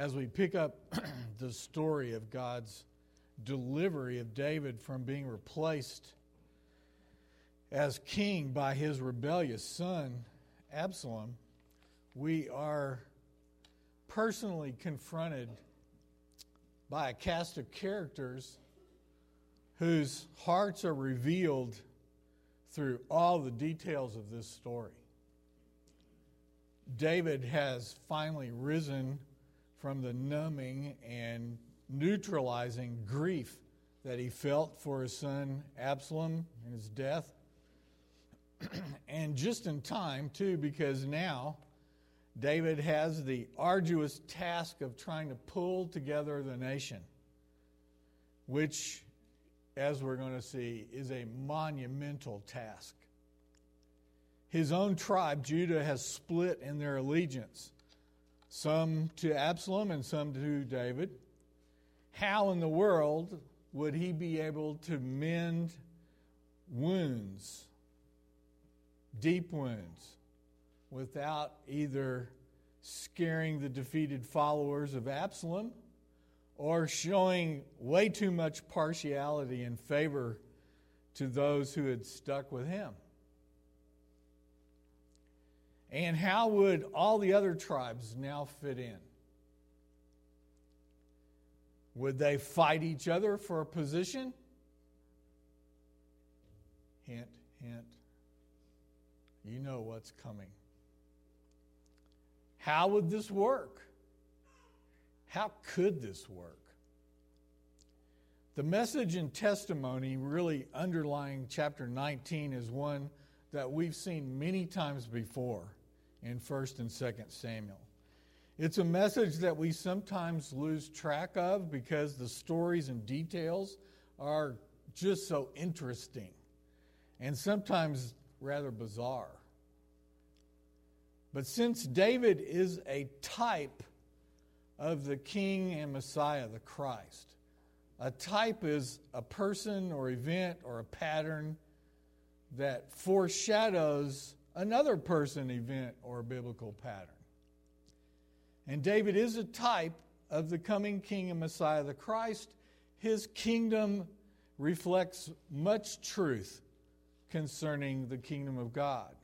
as we pick up the story of God's delivery of David from being replaced as king by his rebellious son, Absalom, we are personally confronted by a cast of characters whose hearts are revealed through all the details of this story. David has finally risen from the numbing and neutralizing grief that he felt for his son Absalom and his death. and just in time, too, because now David has the arduous task of trying to pull together the nation, which, as we're going to see, is a monumental task. His own tribe, Judah, has split in their allegiance, some to Absalom and some to David. How in the world would he be able to mend wounds, deep wounds, without either scaring the defeated followers of Absalom or showing way too much partiality and favor to those who had stuck with him? And how would all the other tribes now fit in? Would they fight each other for a position? Hint, hint. You know what's coming. How would this work? How could this work? The message and testimony really underlying chapter 19 is one that we've seen many times before in 1st and 2nd Samuel. It's a message that we sometimes lose track of because the stories and details are just so interesting and sometimes rather bizarre. But since David is a type of the King and Messiah, the Christ, a type is a person or event or a pattern that foreshadows another person, event, or biblical pattern. And David is a type of the coming King and Messiah, the Christ. His kingdom reflects much truth concerning the kingdom of God.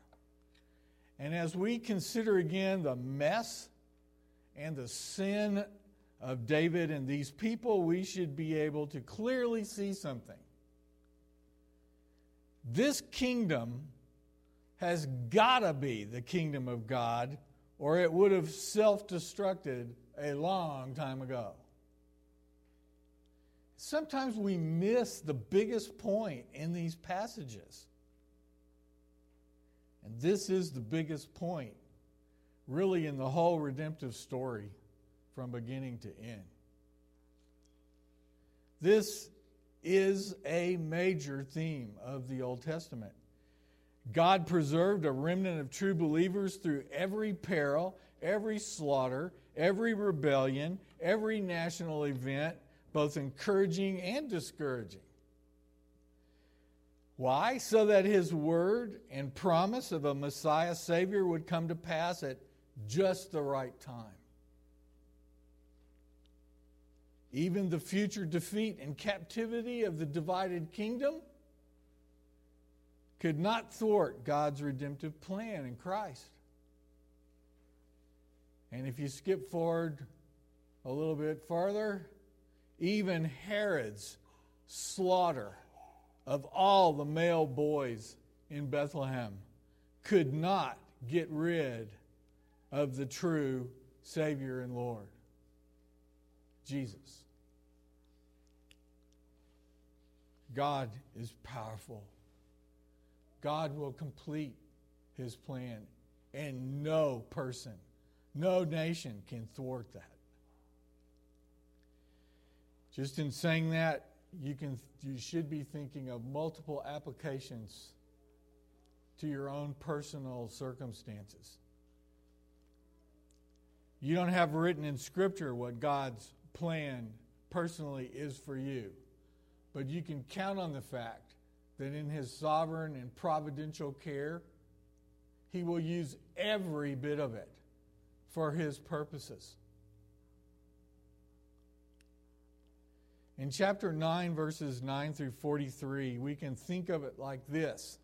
And as we consider again the mess and the sin of David and these people, we should be able to clearly see something. This kingdom has got to be the kingdom of God, or it would have self destructed a long time ago. Sometimes we miss the biggest point in these passages. And this is the biggest point, really, in the whole redemptive story from beginning to end. This is a major theme of the Old Testament. God preserved a remnant of true believers through every peril, every slaughter, every rebellion, every national event, both encouraging and discouraging. Why? So that his word and promise of a Messiah Savior would come to pass at just the right time. Even the future defeat and captivity of the divided kingdom could not thwart God's redemptive plan in Christ. And if you skip forward a little bit farther, even Herod's slaughter of all the male boys in Bethlehem could not get rid of the true Savior and Lord, Jesus. God is powerful. God will complete his plan, and no person, no nation can thwart that. Just in saying that, you can you should be thinking of multiple applications to your own personal circumstances. You don't have written in scripture what God's plan personally is for you. But you can count on the fact that in his sovereign and providential care, he will use every bit of it for his purposes. In chapter 9, verses 9 through 43, we can think of it like this.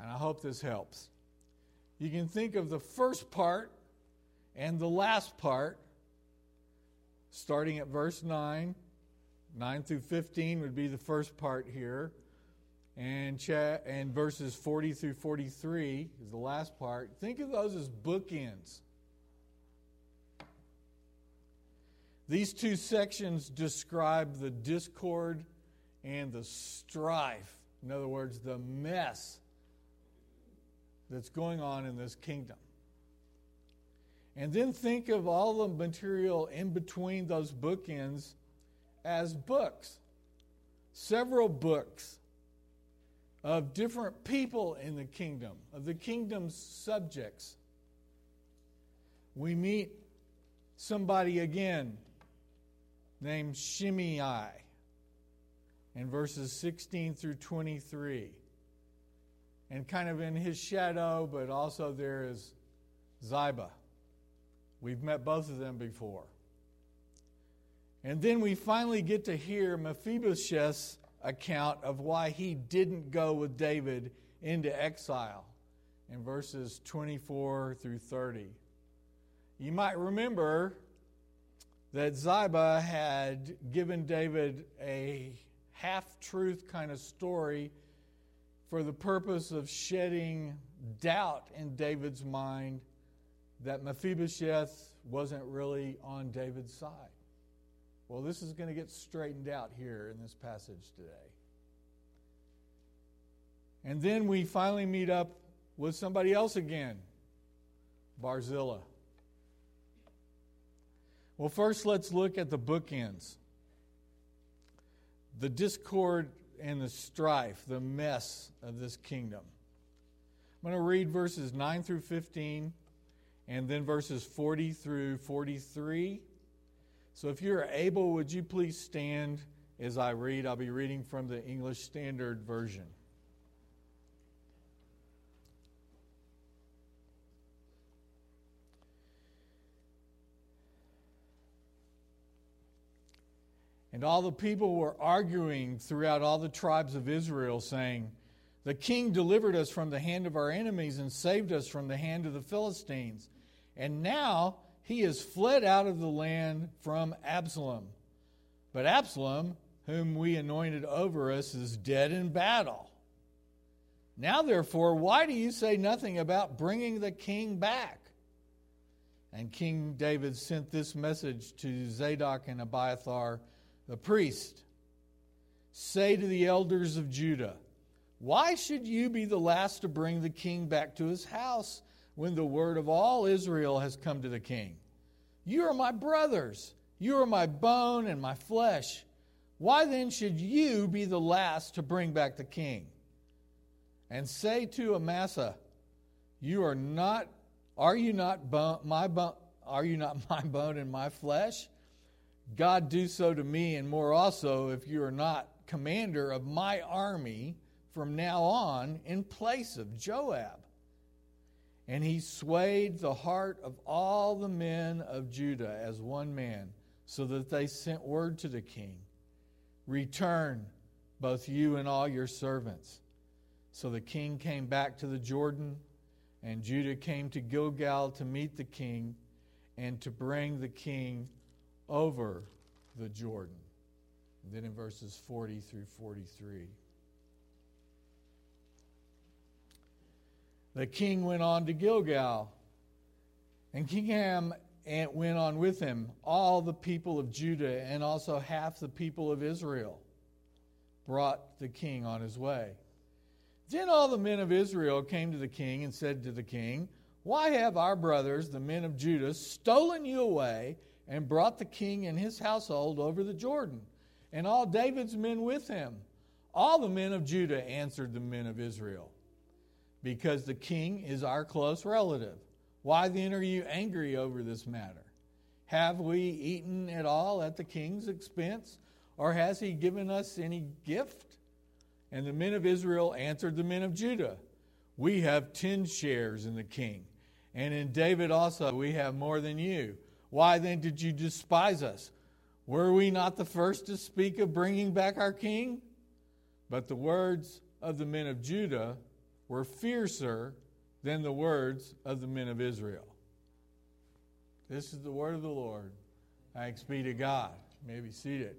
And I hope this helps. You can think of the first part and the last part, starting at verse 9. 9 through 15 would be the first part here. And, cha- and verses 40 through 43 is the last part. Think of those as bookends. These two sections describe the discord and the strife. In other words, the mess that's going on in this kingdom. And then think of all the material in between those bookends as books. Several books of different people in the kingdom, of the kingdom's subjects. We meet somebody again named Shimei in verses 16 through 23. And kind of in his shadow, but also there is Ziba. We've met both of them before. And then we finally get to hear Mephibosheth's account of why he didn't go with David into exile in verses 24 through 30. You might remember that Ziba had given David a half truth kind of story for the purpose of shedding doubt in David's mind that Mephibosheth wasn't really on David's side. Well, this is going to get straightened out here in this passage today. And then we finally meet up with somebody else again Barzillai. Well, first, let's look at the bookends the discord and the strife, the mess of this kingdom. I'm going to read verses 9 through 15 and then verses 40 through 43. So if you're able, would you please stand as I read? I'll be reading from the English Standard Version. And all the people were arguing throughout all the tribes of Israel, saying, The king delivered us from the hand of our enemies and saved us from the hand of the Philistines. And now he has fled out of the land from Absalom. But Absalom, whom we anointed over us, is dead in battle. Now, therefore, why do you say nothing about bringing the king back? And King David sent this message to Zadok and Abiathar the priest, say to the elders of Judah, Why should you be the last to bring the king back to his house when the word of all Israel has come to the king? You are my brothers, you are my bone and my flesh. Why then should you be the last to bring back the king? And say to Amasa, You are not, are you not bone, my bone, are you not my bone and my flesh? God do so to me and more also if you are not commander of my army from now on in place of Joab. And he swayed the heart of all the men of Judah as one man, so that they sent word to the king Return, both you and all your servants. So the king came back to the Jordan, and Judah came to Gilgal to meet the king and to bring the king over the Jordan. And then in verses 40 through 43. The king went on to Gilgal, and Chimham went on with him, all the people of Judah, and also half the people of Israel brought the king on his way. Then all the men of Israel came to the king and said to the king, Why have our brothers, the men of Judah, stolen you away and brought the king and his household over the Jordan, and all David's men with him. All the men of Judah answered the men of Israel, because the king is our close relative. Why then are you angry over this matter? Have we eaten at all at the king's expense, or has he given us any gift? And the men of Israel answered the men of Judah, We have ten shares in the king, and in David also we have more than you. Why then did you despise us? Were we not the first to speak of bringing back our king? But the words of the men of Judah were fiercer than the words of the men of Israel. This is the word of the Lord. Thanks be to God. You may be seated.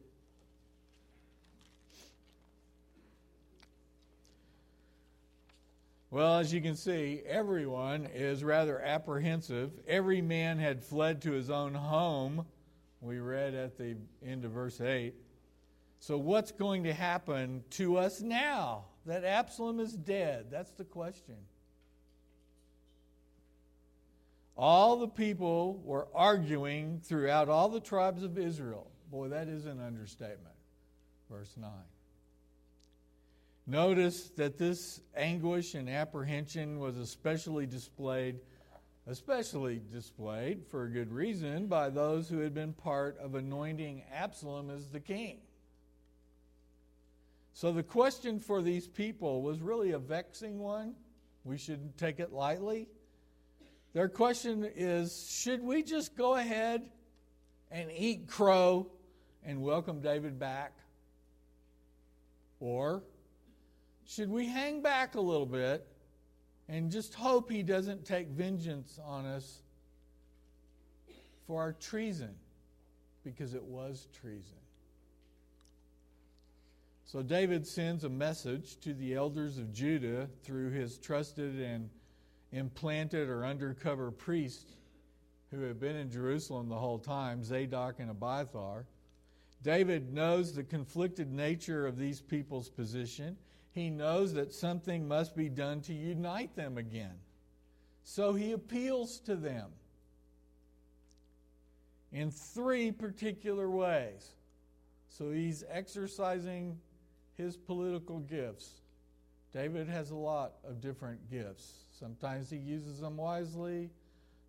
Well, as you can see, everyone is rather apprehensive. Every man had fled to his own home. We read at the end of verse 8. So, what's going to happen to us now that Absalom is dead? That's the question. All the people were arguing throughout all the tribes of Israel. Boy, that is an understatement. Verse 9. Notice that this anguish and apprehension was especially displayed, especially displayed for a good reason, by those who had been part of anointing Absalom as the king. So the question for these people was really a vexing one. We shouldn't take it lightly. Their question is should we just go ahead and eat crow and welcome David back? Or should we hang back a little bit and just hope he doesn't take vengeance on us for our treason? Because it was treason. So David sends a message to the elders of Judah through his trusted and implanted or undercover priests who have been in Jerusalem the whole time, Zadok and Abiathar. David knows the conflicted nature of these people's position he knows that something must be done to unite them again. So he appeals to them in three particular ways. So he's exercising his political gifts. David has a lot of different gifts. Sometimes he uses them wisely,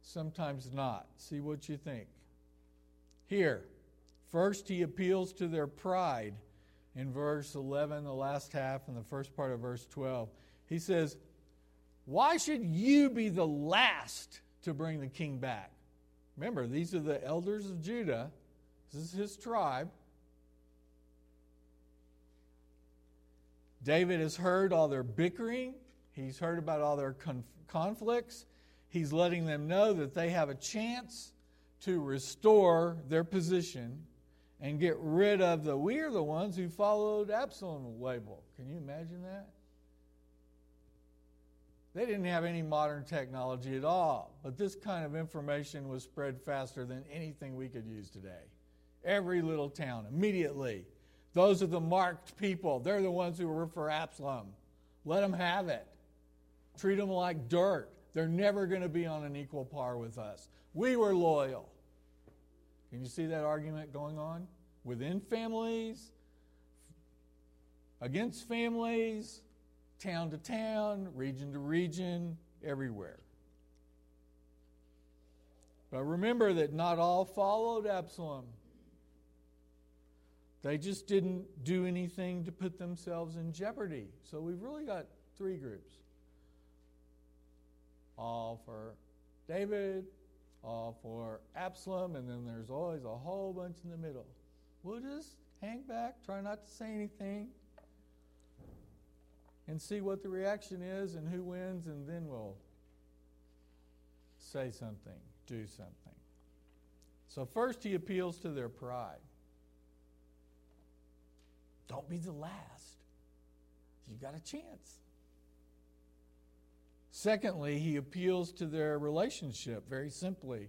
sometimes not. See what you think. Here, first he appeals to their pride in verse 11, the last half, and the first part of verse 12. He says, Why should you be the last to bring the king back? Remember, these are the elders of Judah, this is his tribe. David has heard all their bickering, he's heard about all their conf- conflicts. He's letting them know that they have a chance to restore their position and get rid of the we are the ones who followed Absalom label. Can you imagine that? They didn't have any modern technology at all, but this kind of information was spread faster than anything we could use today. Every little town, immediately. Those are the marked people. They're the ones who were for Absalom. Let them have it. Treat them like dirt. They're never going to be on an equal par with us. We were loyal. Can you see that argument going on? Within families, against families, town to town, region to region, everywhere. But remember that not all followed Absalom. They just didn't do anything to put themselves in jeopardy. So we've really got three groups all for David, all for Absalom, and then there's always a whole bunch in the middle. We'll just hang back, try not to say anything, and see what the reaction is and who wins, and then we'll say something, do something. So, first, he appeals to their pride. Don't be the last. You've got a chance. Secondly, he appeals to their relationship very simply.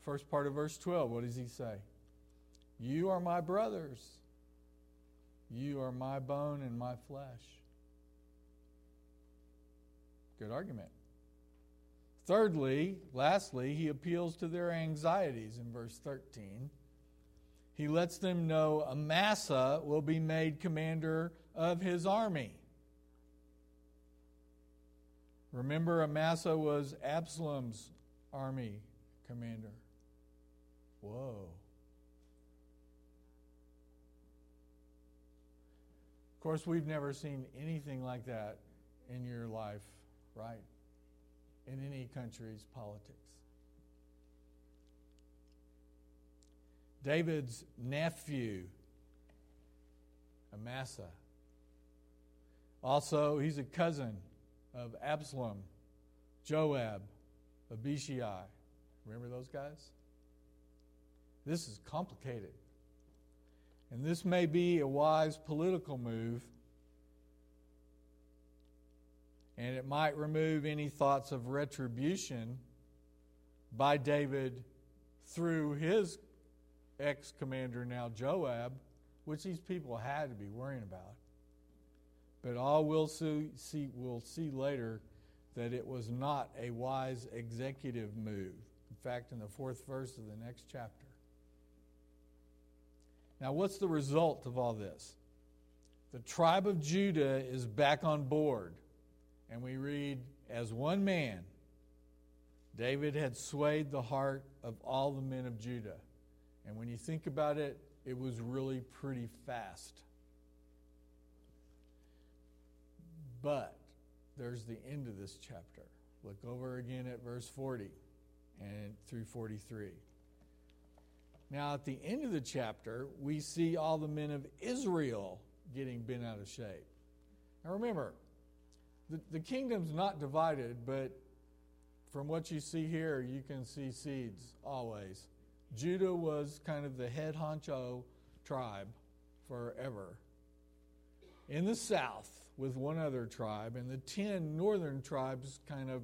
First part of verse 12, what does he say? You are my brothers. You are my bone and my flesh. Good argument. Thirdly, lastly, he appeals to their anxieties in verse 13. He lets them know Amasa will be made commander of his army. Remember, Amasa was Absalom's army commander. Whoa. Of course, we've never seen anything like that in your life, right? In any country's politics. David's nephew, Amasa. Also, he's a cousin of Absalom, Joab, Abishai. Remember those guys? This is complicated. And this may be a wise political move, and it might remove any thoughts of retribution by David through his ex commander, now Joab, which these people had to be worrying about. But all we'll see, see, we'll see later that it was not a wise executive move. In fact, in the fourth verse of the next chapter. Now, what's the result of all this? The tribe of Judah is back on board. And we read, as one man, David had swayed the heart of all the men of Judah. And when you think about it, it was really pretty fast. But there's the end of this chapter. Look over again at verse 40 and through 43. Now, at the end of the chapter, we see all the men of Israel getting bent out of shape. Now, remember, the, the kingdom's not divided, but from what you see here, you can see seeds always. Judah was kind of the head honcho tribe forever. In the south, with one other tribe, and the ten northern tribes kind of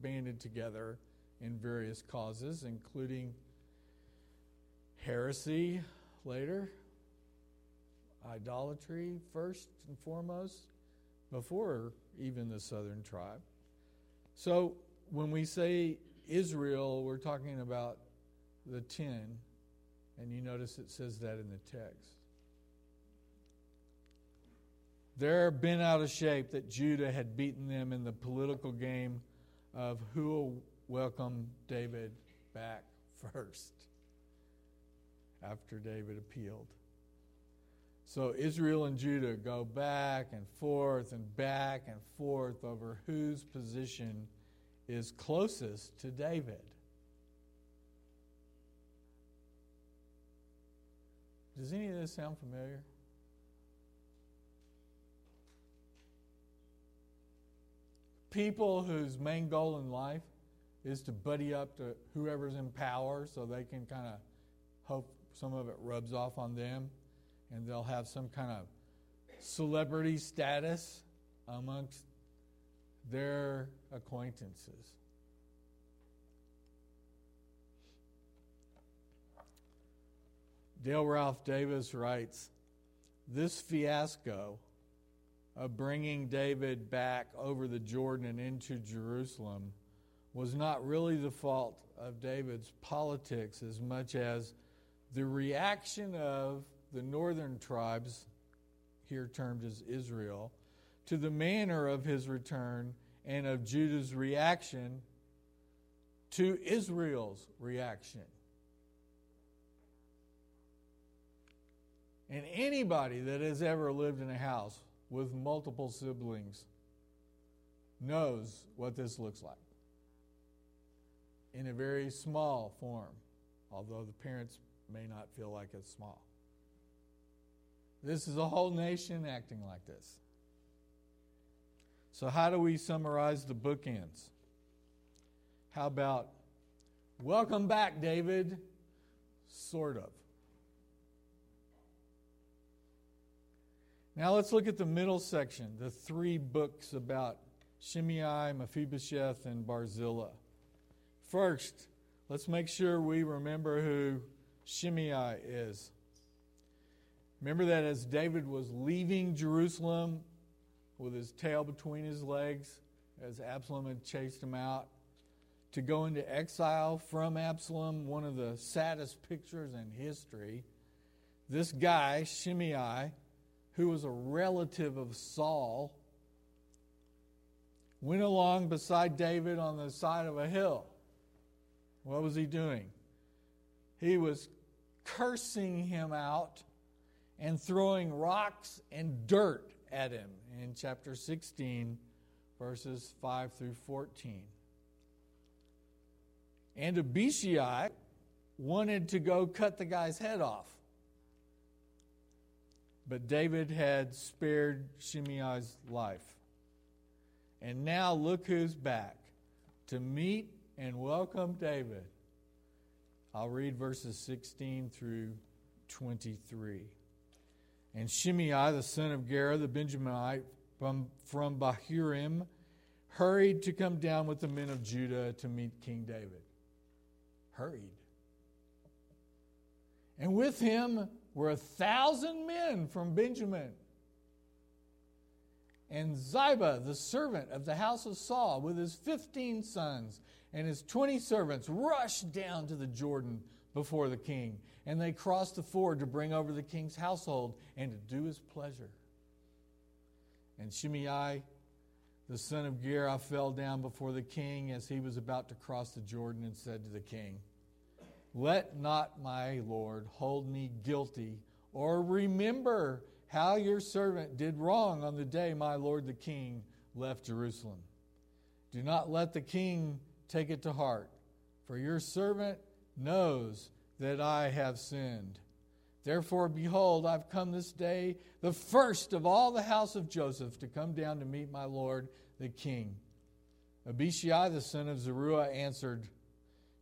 banded together in various causes, including heresy later, idolatry first and foremost, before even the southern tribe. So when we say Israel, we're talking about the ten, and you notice it says that in the text. They're bent out of shape that Judah had beaten them in the political game of who will welcome David back first after David appealed. So Israel and Judah go back and forth and back and forth over whose position is closest to David. Does any of this sound familiar? People whose main goal in life is to buddy up to whoever's in power so they can kind of hope some of it rubs off on them and they'll have some kind of celebrity status amongst their acquaintances. Dale Ralph Davis writes This fiasco of bringing David back over the Jordan and into Jerusalem was not really the fault of David's politics as much as the reaction of the northern tribes, here termed as Israel, to the manner of his return and of Judah's reaction to Israel's reaction. And anybody that has ever lived in a house with multiple siblings knows what this looks like in a very small form, although the parents may not feel like it's small. This is a whole nation acting like this. So, how do we summarize the bookends? How about, welcome back, David? Sort of. Now let's look at the middle section, the three books about Shimei, Mephibosheth, and Barzillai. First, let's make sure we remember who Shimei is. Remember that as David was leaving Jerusalem with his tail between his legs, as Absalom had chased him out, to go into exile from Absalom, one of the saddest pictures in history. This guy, Shimei, who was a relative of Saul, went along beside David on the side of a hill. What was he doing? He was cursing him out and throwing rocks and dirt at him in chapter 16, verses 5 through 14. And Abishai, wanted to go cut the guy's head off. But David had spared Shimei's life. And now look who's back to meet and welcome David. I'll read verses 16 through 23. And Shimei, the son of Gera, the Benjaminite from, from Bahurim, hurried to come down with the men of Judah to meet King David. Hurried. And with him were a thousand men from Benjamin. And Ziba, the servant of the house of Saul, with his fifteen sons and his twenty servants, rushed down to the Jordan before the king. And they crossed the ford to bring over the king's household and to do his pleasure. And Shimei, the son of Gera, fell down before the king as he was about to cross the Jordan and said to the king, let not my Lord hold me guilty, or remember how your servant did wrong on the day my Lord the king left Jerusalem. Do not let the king take it to heart, for your servant knows that I have sinned. Therefore, behold, I've come this day, the first of all the house of Joseph, to come down to meet my Lord the king. Abishai the son of Zeruiah answered,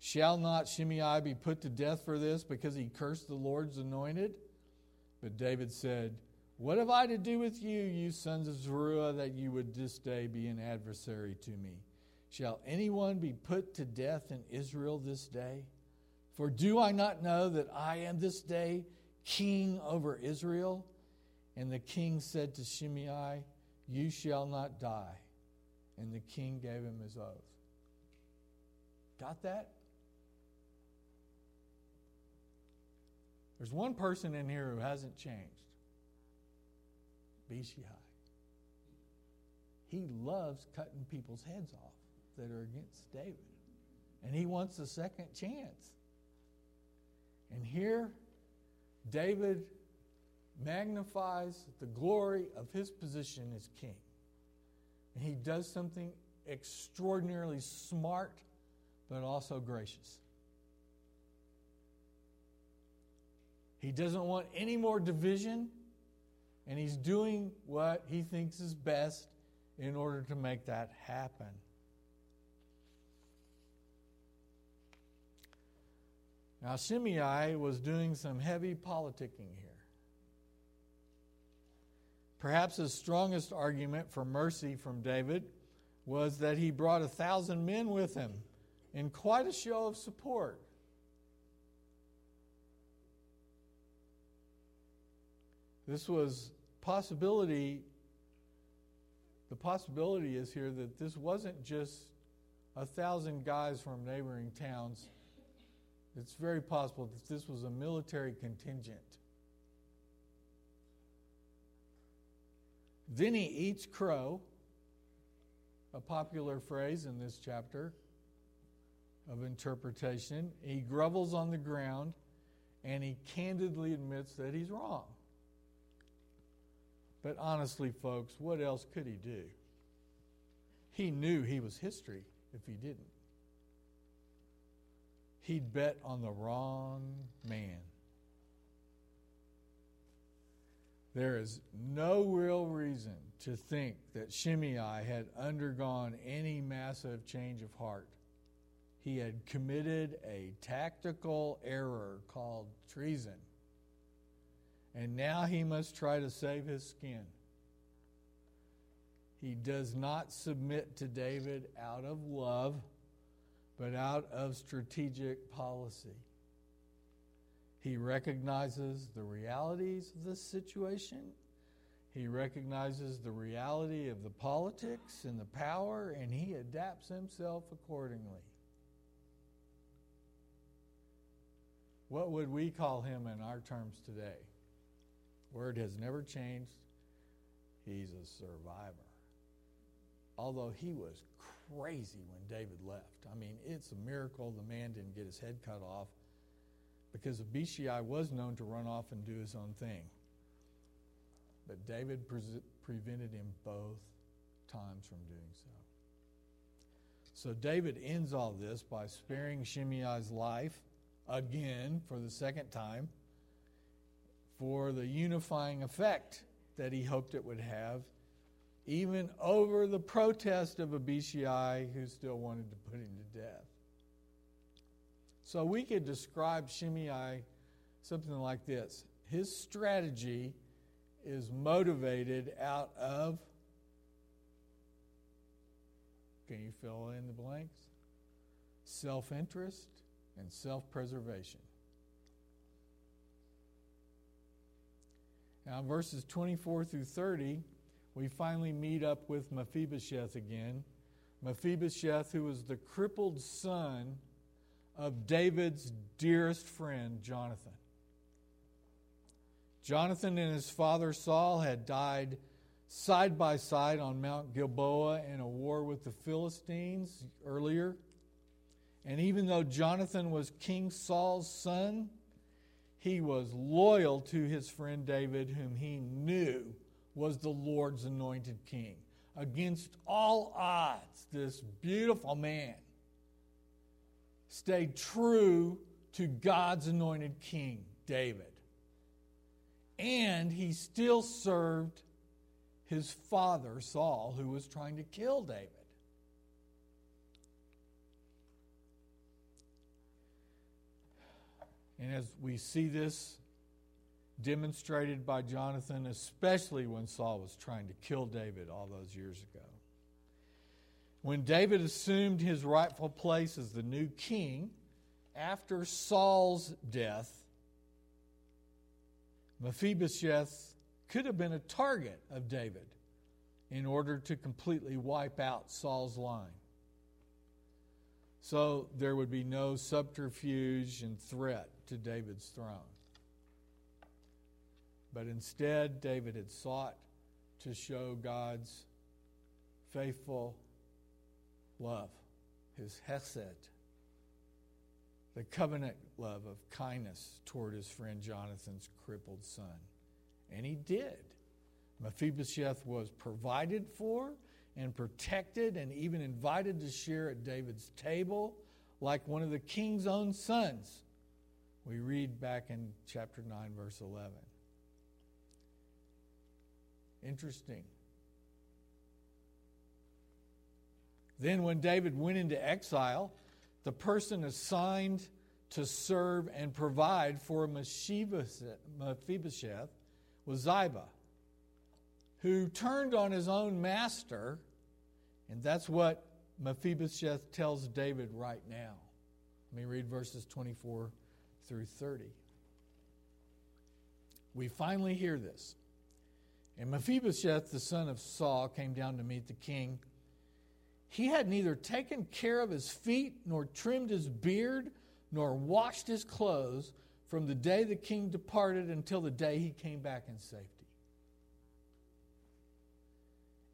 Shall not Shimei be put to death for this because he cursed the Lord's anointed? But David said, What have I to do with you, you sons of Zeruiah, that you would this day be an adversary to me? Shall anyone be put to death in Israel this day? For do I not know that I am this day king over Israel? And the king said to Shimei, You shall not die. And the king gave him his oath. Got that? There's one person in here who hasn't changed Abishai. He loves cutting people's heads off that are against David. And he wants a second chance. And here, David magnifies the glory of his position as king. And he does something extraordinarily smart, but also gracious. He doesn't want any more division, and he's doing what he thinks is best in order to make that happen. Now, Shimei was doing some heavy politicking here. Perhaps his strongest argument for mercy from David was that he brought a thousand men with him in quite a show of support. This was possibility. The possibility is here that this wasn't just a thousand guys from neighboring towns. It's very possible that this was a military contingent. Then he eats crow, a popular phrase in this chapter of interpretation. He grovels on the ground and he candidly admits that he's wrong. But honestly, folks, what else could he do? He knew he was history if he didn't. He'd bet on the wrong man. There is no real reason to think that Shimei had undergone any massive change of heart. He had committed a tactical error called treason and now he must try to save his skin. He does not submit to David out of love, but out of strategic policy. He recognizes the realities of the situation. He recognizes the reality of the politics and the power, and he adapts himself accordingly. What would we call him in our terms today? Word has never changed. He's a survivor. Although he was crazy when David left. I mean, it's a miracle the man didn't get his head cut off because Abishai was known to run off and do his own thing. But David pre- prevented him both times from doing so. So David ends all this by sparing Shimei's life again for the second time for the unifying effect that he hoped it would have, even over the protest of Abishai, who still wanted to put him to death. So we could describe Shimei something like this his strategy is motivated out of, can you fill in the blanks? Self interest and self preservation. Now, verses 24 through 30, we finally meet up with Mephibosheth again. Mephibosheth, who was the crippled son of David's dearest friend, Jonathan. Jonathan and his father Saul had died side by side on Mount Gilboa in a war with the Philistines earlier. And even though Jonathan was King Saul's son, he was loyal to his friend David, whom he knew was the Lord's anointed king. Against all odds, this beautiful man stayed true to God's anointed king, David. And he still served his father, Saul, who was trying to kill David. And as we see this demonstrated by Jonathan, especially when Saul was trying to kill David all those years ago. When David assumed his rightful place as the new king after Saul's death, Mephibosheth could have been a target of David in order to completely wipe out Saul's line. So there would be no subterfuge and threat to David's throne. But instead, David had sought to show God's faithful love, his hesed, the covenant love of kindness toward his friend Jonathan's crippled son. And he did. Mephibosheth was provided for and protected and even invited to share at David's table like one of the king's own sons. We read back in chapter 9, verse 11. Interesting. Then, when David went into exile, the person assigned to serve and provide for Mephibosheth was Ziba, who turned on his own master, and that's what Mephibosheth tells David right now. Let me read verses 24 through 30. We finally hear this. And Mephibosheth, the son of Saul, came down to meet the king. He had neither taken care of his feet, nor trimmed his beard, nor washed his clothes from the day the king departed until the day he came back in safety.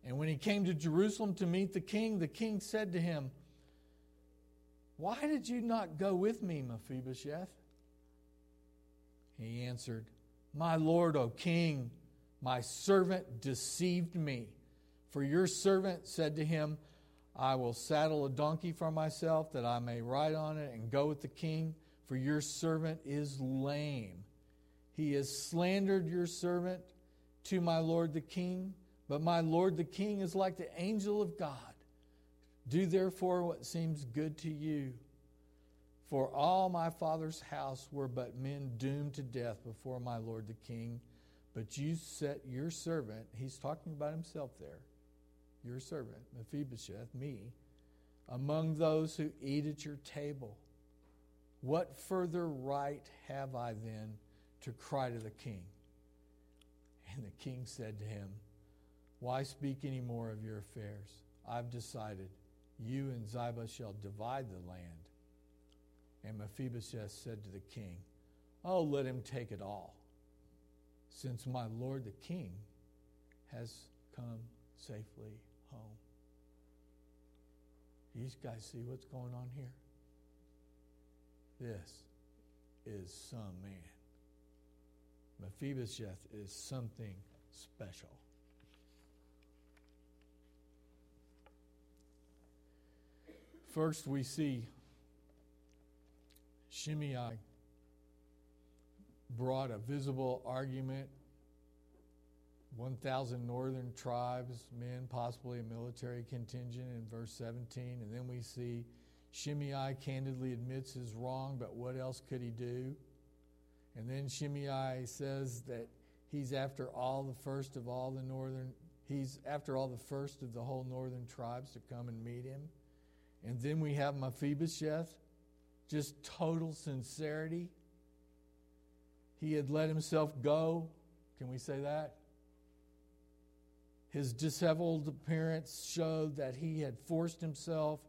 And when he came to Jerusalem to meet the king, the king said to him, Why did you not go with me, Mephibosheth? He answered, My lord, O king, my servant deceived me. For your servant said to him, I will saddle a donkey for myself that I may ride on it and go with the king, for your servant is lame. He has slandered your servant to my lord the king, but my lord the king is like the angel of God. Do therefore what seems good to you. For all my father's house were but men doomed to death before my lord the king. But you set your servant, he's talking about himself there, your servant, Mephibosheth, me, among those who eat at your table. What further right have I then to cry to the king? And the king said to him, Why speak any more of your affairs? I've decided you and Ziba shall divide the land. And Mephibosheth said to the king, Oh, let him take it all, since my lord the king has come safely home. You guys see what's going on here? This is some man. Mephibosheth is something special. First, we see Shimei brought a visible argument 1,000 northern tribes, men, possibly a military contingent in verse 17. And then we see Shimei candidly admits his wrong, but what else could he do? And then Shimei says that he's after all the first of all the northern, he's after all the first of the whole northern tribes to come and meet him. And then we have Mephibosheth, just total sincerity. He had let himself go. Can we say that? His disheveled appearance showed that he had forced himself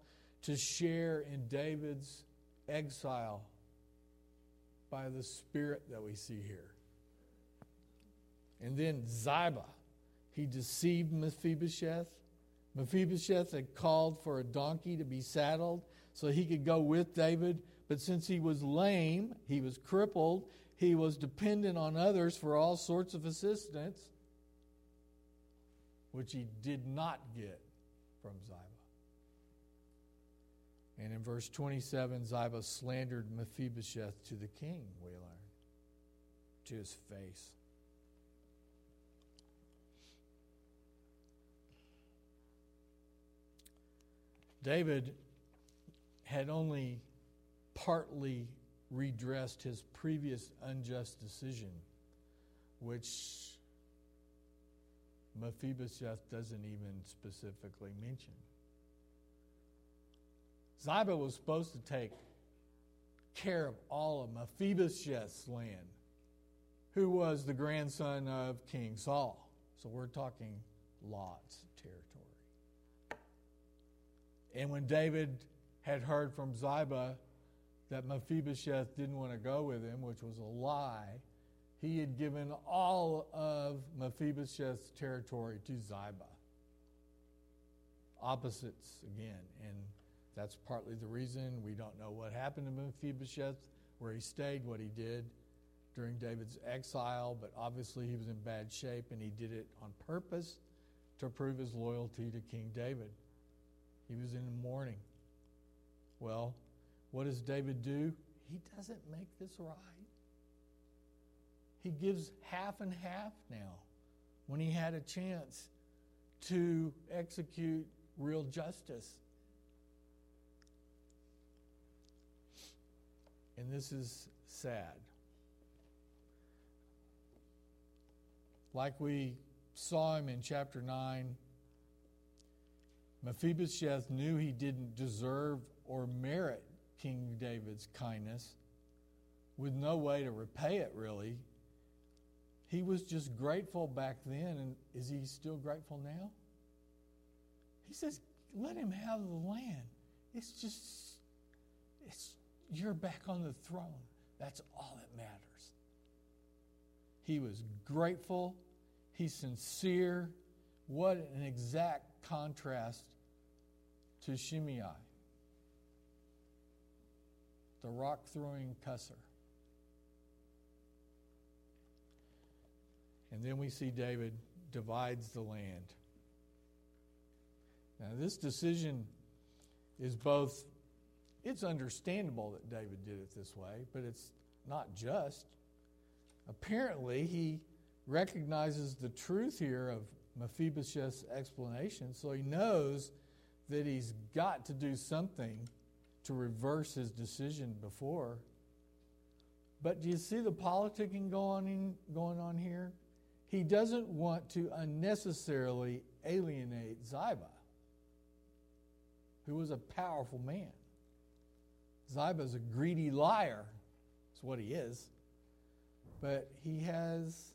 to share in David's exile by the spirit that we see here. And then Ziba, he deceived Mephibosheth. Mephibosheth had called for a donkey to be saddled so he could go with David, but since he was lame, he was crippled, he was dependent on others for all sorts of assistance which he did not get from Ziba. And in verse 27, Ziba slandered Mephibosheth to the king, we learn, to his face. David had only partly redressed his previous unjust decision, which Mephibosheth doesn't even specifically mention. Ziba was supposed to take care of all of Mephibosheth's land, who was the grandson of King Saul. So we're talking lots of territory. And when David had heard from Ziba that Mephibosheth didn't want to go with him, which was a lie, he had given all of Mephibosheth's territory to Ziba. Opposites again, and that's partly the reason we don't know what happened to Mephibosheth, where he stayed, what he did during David's exile, but obviously he was in bad shape and he did it on purpose to prove his loyalty to King David. He was in mourning. Well, what does David do? He doesn't make this right. He gives half and half now when he had a chance to execute real justice. And this is sad. Like we saw him in chapter 9, Mephibosheth knew he didn't deserve or merit King David's kindness, with no way to repay it really. He was just grateful back then, and is he still grateful now? He says, let him have the land. It's just, it's, you're back on the throne. That's all that matters. He was grateful. He's sincere. What an exact contrast to Shimei, the rock throwing cusser. And then we see David divides the land. Now, this decision is both, it's understandable that David did it this way, but it's not just. Apparently, he recognizes the truth here of Mephibosheth's explanation, so he knows that he's got to do something to reverse his decision before. But do you see the politicking going, going on here? he doesn't want to unnecessarily alienate Ziba, who was a powerful man. Ziba's a greedy liar, that's what he is. But he has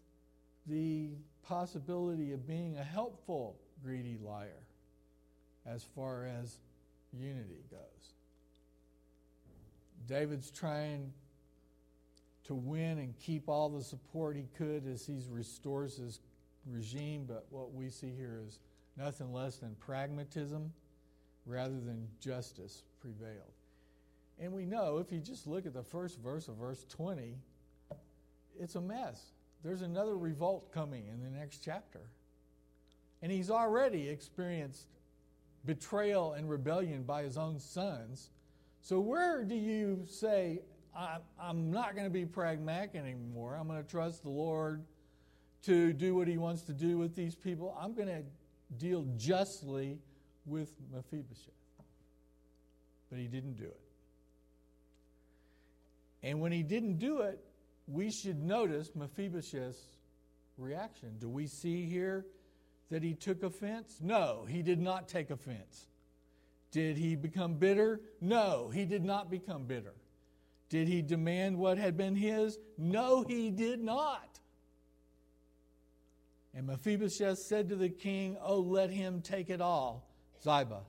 the possibility of being a helpful greedy liar as far as unity goes. David's trying to win and keep all the support he could as he restores his regime, but what we see here is nothing less than pragmatism rather than justice prevailed. And we know if you just look at the first verse of verse 20, it's a mess. There's another revolt coming in the next chapter. And he's already experienced betrayal and rebellion by his own sons. So, where do you say I'm not going to be pragmatic anymore. I'm going to trust the Lord to do what he wants to do with these people. I'm going to deal justly with Mephibosheth. But he didn't do it. And when he didn't do it, we should notice Mephibosheth's reaction. Do we see here that he took offense? No, he did not take offense. Did he become bitter? No, he did not become bitter. Did he demand what had been his? No, he did not. And Mephibosheth said to the king, Oh, let him take it all, Ziba.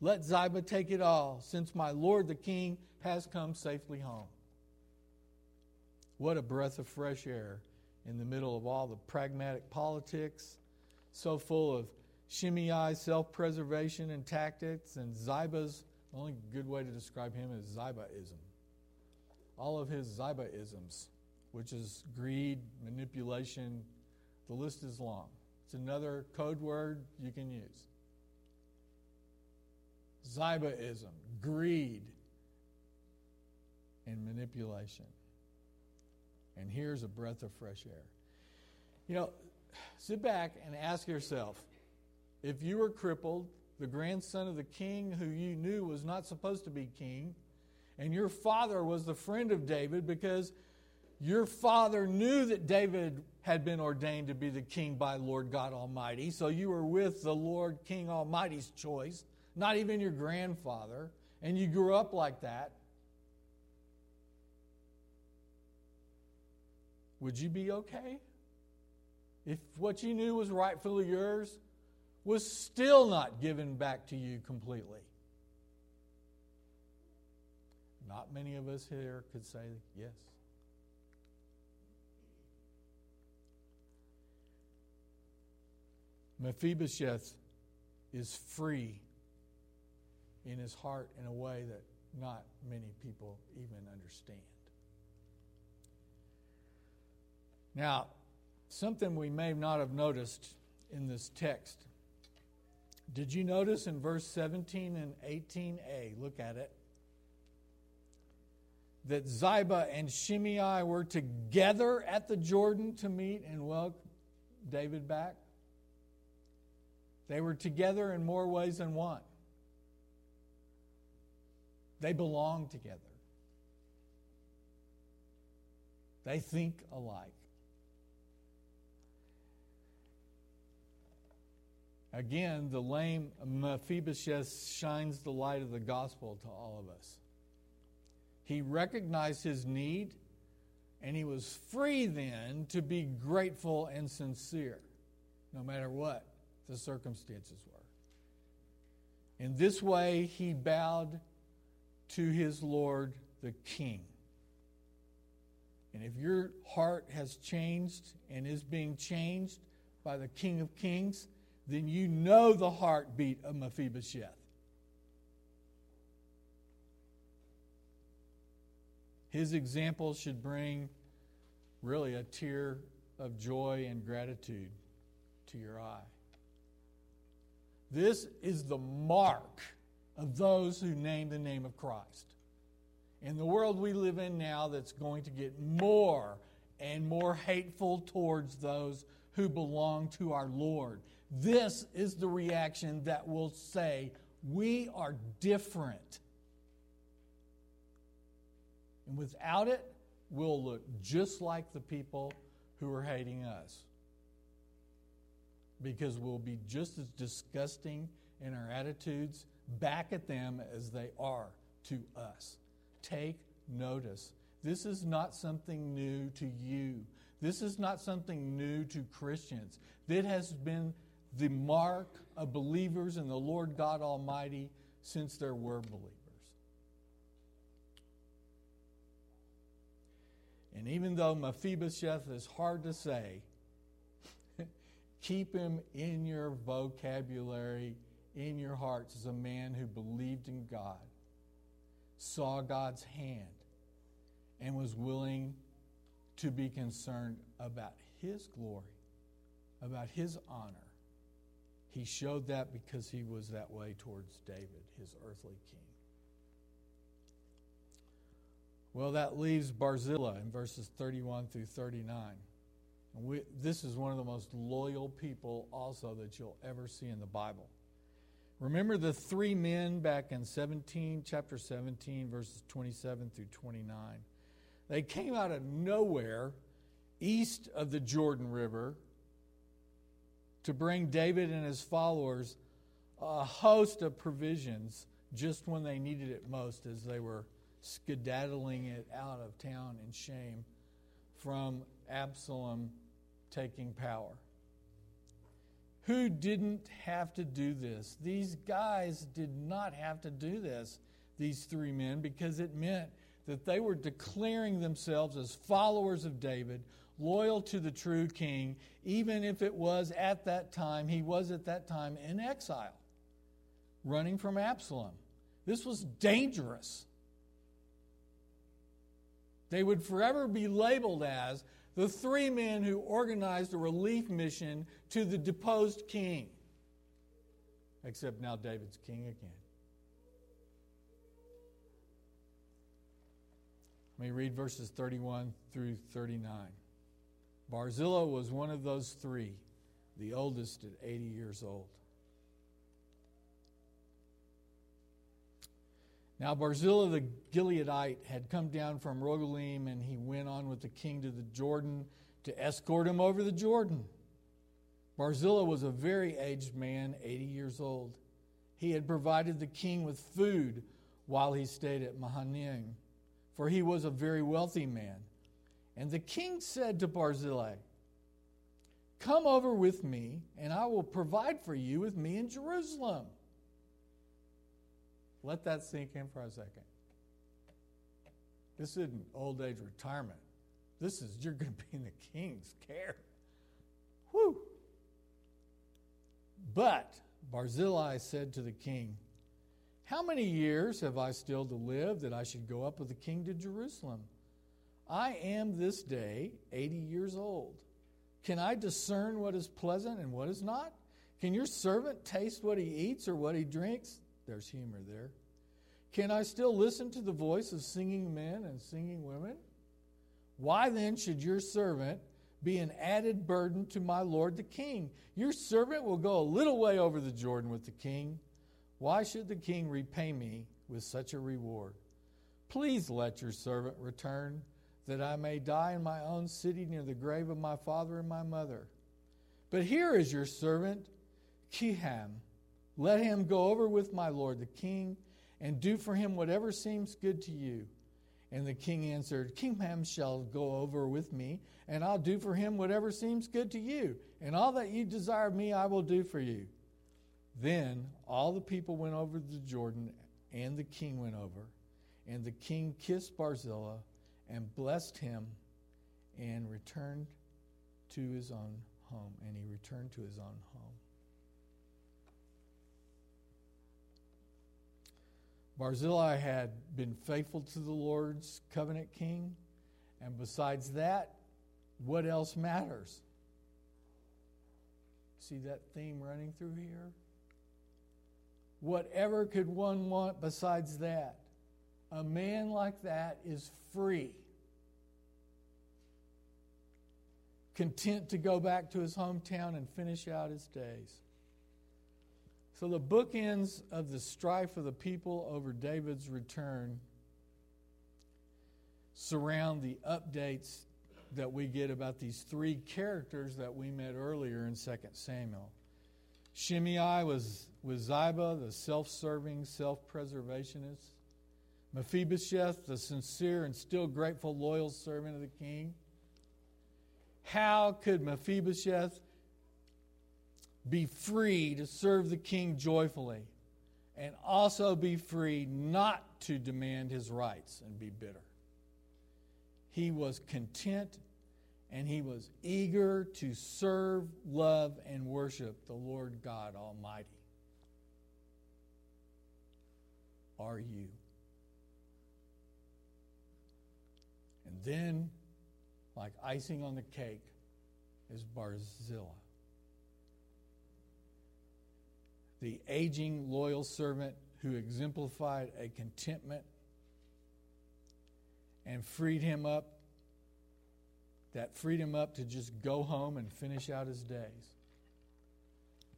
Let Ziba take it all, since my lord the king has come safely home. What a breath of fresh air in the middle of all the pragmatic politics, so full of Shimei's self preservation and tactics, and Ziba's, the only good way to describe him is Zibaism. All of his Zibaisms, which is greed, manipulation, the list is long. It's another code word you can use. Zibaism, greed, and manipulation. And here's a breath of fresh air. You know, sit back and ask yourself if you were crippled, the grandson of the king who you knew was not supposed to be king, and your father was the friend of David because your father knew that David had been ordained to be the king by Lord God Almighty, so you were with the Lord King Almighty's choice, not even your grandfather, and you grew up like that. Would you be okay? If what you knew was rightfully yours was still not given back to you completely. Not many of us here could say yes. Mephibosheth is free in his heart in a way that not many people even understand. Now, something we may not have noticed in this text. Did you notice in verse 17 and 18a? Look at it. That Ziba and Shimei were together at the Jordan to meet and welcome David back. They were together in more ways than one. They belong together. They think alike. Again, the lame Mephibosheth shines the light of the gospel to all of us. He recognized his need, and he was free then to be grateful and sincere, no matter what the circumstances were. In this way, he bowed to his Lord the King. And if your heart has changed and is being changed by the King of Kings, then you know the heartbeat of Mephibosheth. His example should bring really a tear of joy and gratitude to your eye. This is the mark of those who name the name of Christ. In the world we live in now, that's going to get more and more hateful towards those who belong to our Lord. This is the reaction that will say, We are different. And without it, we'll look just like the people who are hating us because we'll be just as disgusting in our attitudes back at them as they are to us. Take notice. This is not something new to you. This is not something new to Christians. It has been the mark of believers in the Lord God Almighty since there were believers. And even though Mephibosheth is hard to say, Keep him in your vocabulary, in your hearts, as a man who believed in God, saw God's hand, and was willing to be concerned about his glory, about his honor. He showed that because he was that way towards David, his earthly king. Well, that leaves Barzillai in verses 31 through 39. We, this is one of the most loyal people, also, that you'll ever see in the Bible. Remember the three men back in 17, chapter 17, verses 27 through 29. They came out of nowhere east of the Jordan River to bring David and his followers a host of provisions just when they needed it most as they were skedaddling it out of town in shame from Absalom taking power. Who didn't have to do this? These guys did not have to do this, these three men, because it meant that they were declaring themselves as followers of David, loyal to the true king, even if it was at that time, he was at that time in exile, running from Absalom. This was dangerous. They would forever be labeled as the three men who organized a relief mission to the deposed king. Except now David's king again. Let me read verses 31 through 39. Barzillai was one of those three, the oldest at 80 years old. Now Barzillai the Gileadite had come down from Rogelim, and he went on with the king to the Jordan to escort him over the Jordan. Barzillai was a very aged man, 80 years old. He had provided the king with food while he stayed at Mahanaim, for he was a very wealthy man. And the king said to Barzillai, Come over with me, and I will provide for you with me in Jerusalem. Let that sink in for a second. This isn't old age retirement. This is you're going to be in the king's care. Whew. But Barzillai said to the king, How many years have I still to live that I should go up with the king to Jerusalem? I am this day 80 years old. Can I discern what is pleasant and what is not? Can your servant taste what he eats or what he drinks? There's humor there. Can I still listen to the voice of singing men and singing women? Why then should your servant be an added burden to my lord the king? Your servant will go a little way over the Jordan with the king. Why should the king repay me with such a reward? Please let your servant return, that I may die in my own city near the grave of my father and my mother. But here is your servant, Chimham. Let him go over with my lord the king, and do for him whatever seems good to you. And the king answered, Chimham shall go over with me, and I'll do for him whatever seems good to you. And all that you desire of me, I will do for you. Then all the people went over the Jordan, and the king went over. And the king kissed Barzillai and blessed him and returned to his own home. And he returned to his own home. Barzillai had been faithful to the Lord's covenant king. And besides that, what else matters? See that theme running through here? Whatever could one want besides that? A man like that is free, content to go back to his hometown and finish out his days. So the bookends of the strife of the people over David's return surround the updates that we get about these three characters that we met earlier in 2 Samuel. Shimei was, was Ziba, the self serving, self preservationist. Mephibosheth, the sincere and still grateful, loyal servant of the king. How could Mephibosheth be free to serve the king joyfully and also be free not to demand his rights and be bitter. He was content and he was eager to serve, love, and worship the Lord God Almighty. Are you? Then, like icing on the cake, is Barzillai. the aging, loyal servant who exemplified a contentment and freed him up. That freed him up to just go home and finish out his days.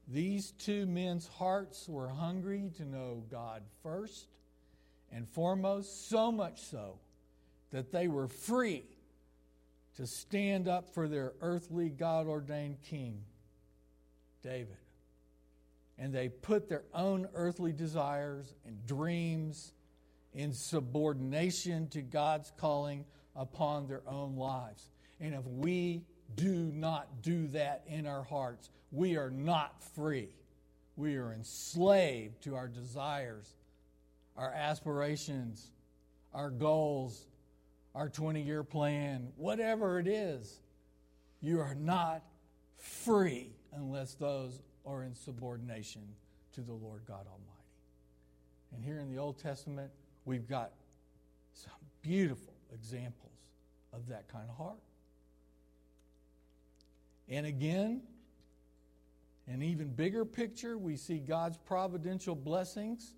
These two men's hearts were hungry to know God first and foremost, so much so that they were free to stand up for their earthly God ordained king, David. And they put their own earthly desires and dreams in subordination to God's calling upon their own lives. And if we do not do that in our hearts, we are not free. We are enslaved to our desires, our aspirations, our goals, our 20 year plan, whatever it is. You are not free unless those are in subordination to the Lord God Almighty. And here in the Old Testament, we've got some beautiful examples of that kind of heart. And again, an even bigger picture, we see God's providential blessings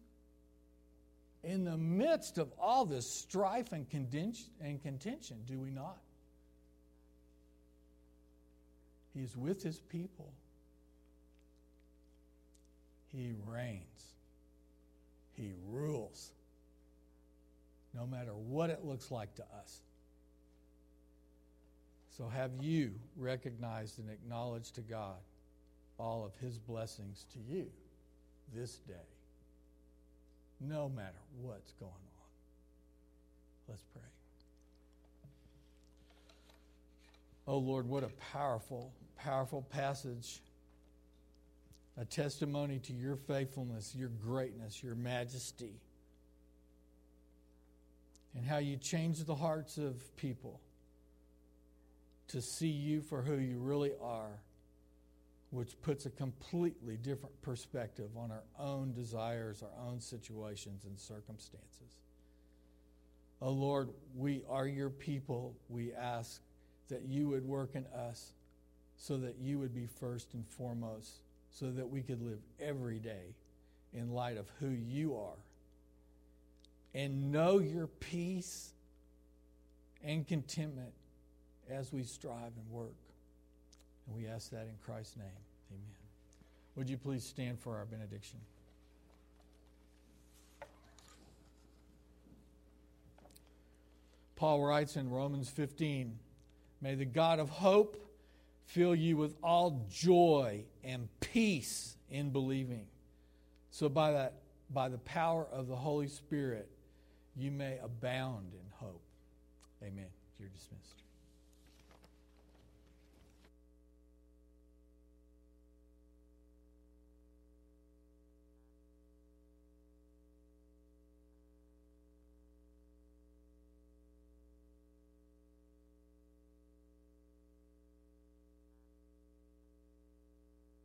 in the midst of all this strife and contention, do we not? He is with his people. He reigns. He rules. No matter what it looks like to us. So, have you recognized and acknowledged to God all of His blessings to you this day, no matter what's going on? Let's pray. Oh Lord, what a powerful, powerful passage. A testimony to your faithfulness, your greatness, your majesty, and how you change the hearts of people to see you for who you really are, which puts a completely different perspective on our own desires, our own situations and circumstances. Oh Lord, we are your people. We ask that you would work in us so that you would be first and foremost, so that we could live every day in light of who you are and know your peace and contentment as we strive and work. And we ask that in Christ's name. Amen. Would you please stand for our benediction? Paul writes in Romans 15 May the God of hope fill you with all joy and peace in believing. So, by, that, by the power of the Holy Spirit, you may abound in hope. Amen. You're dismissed.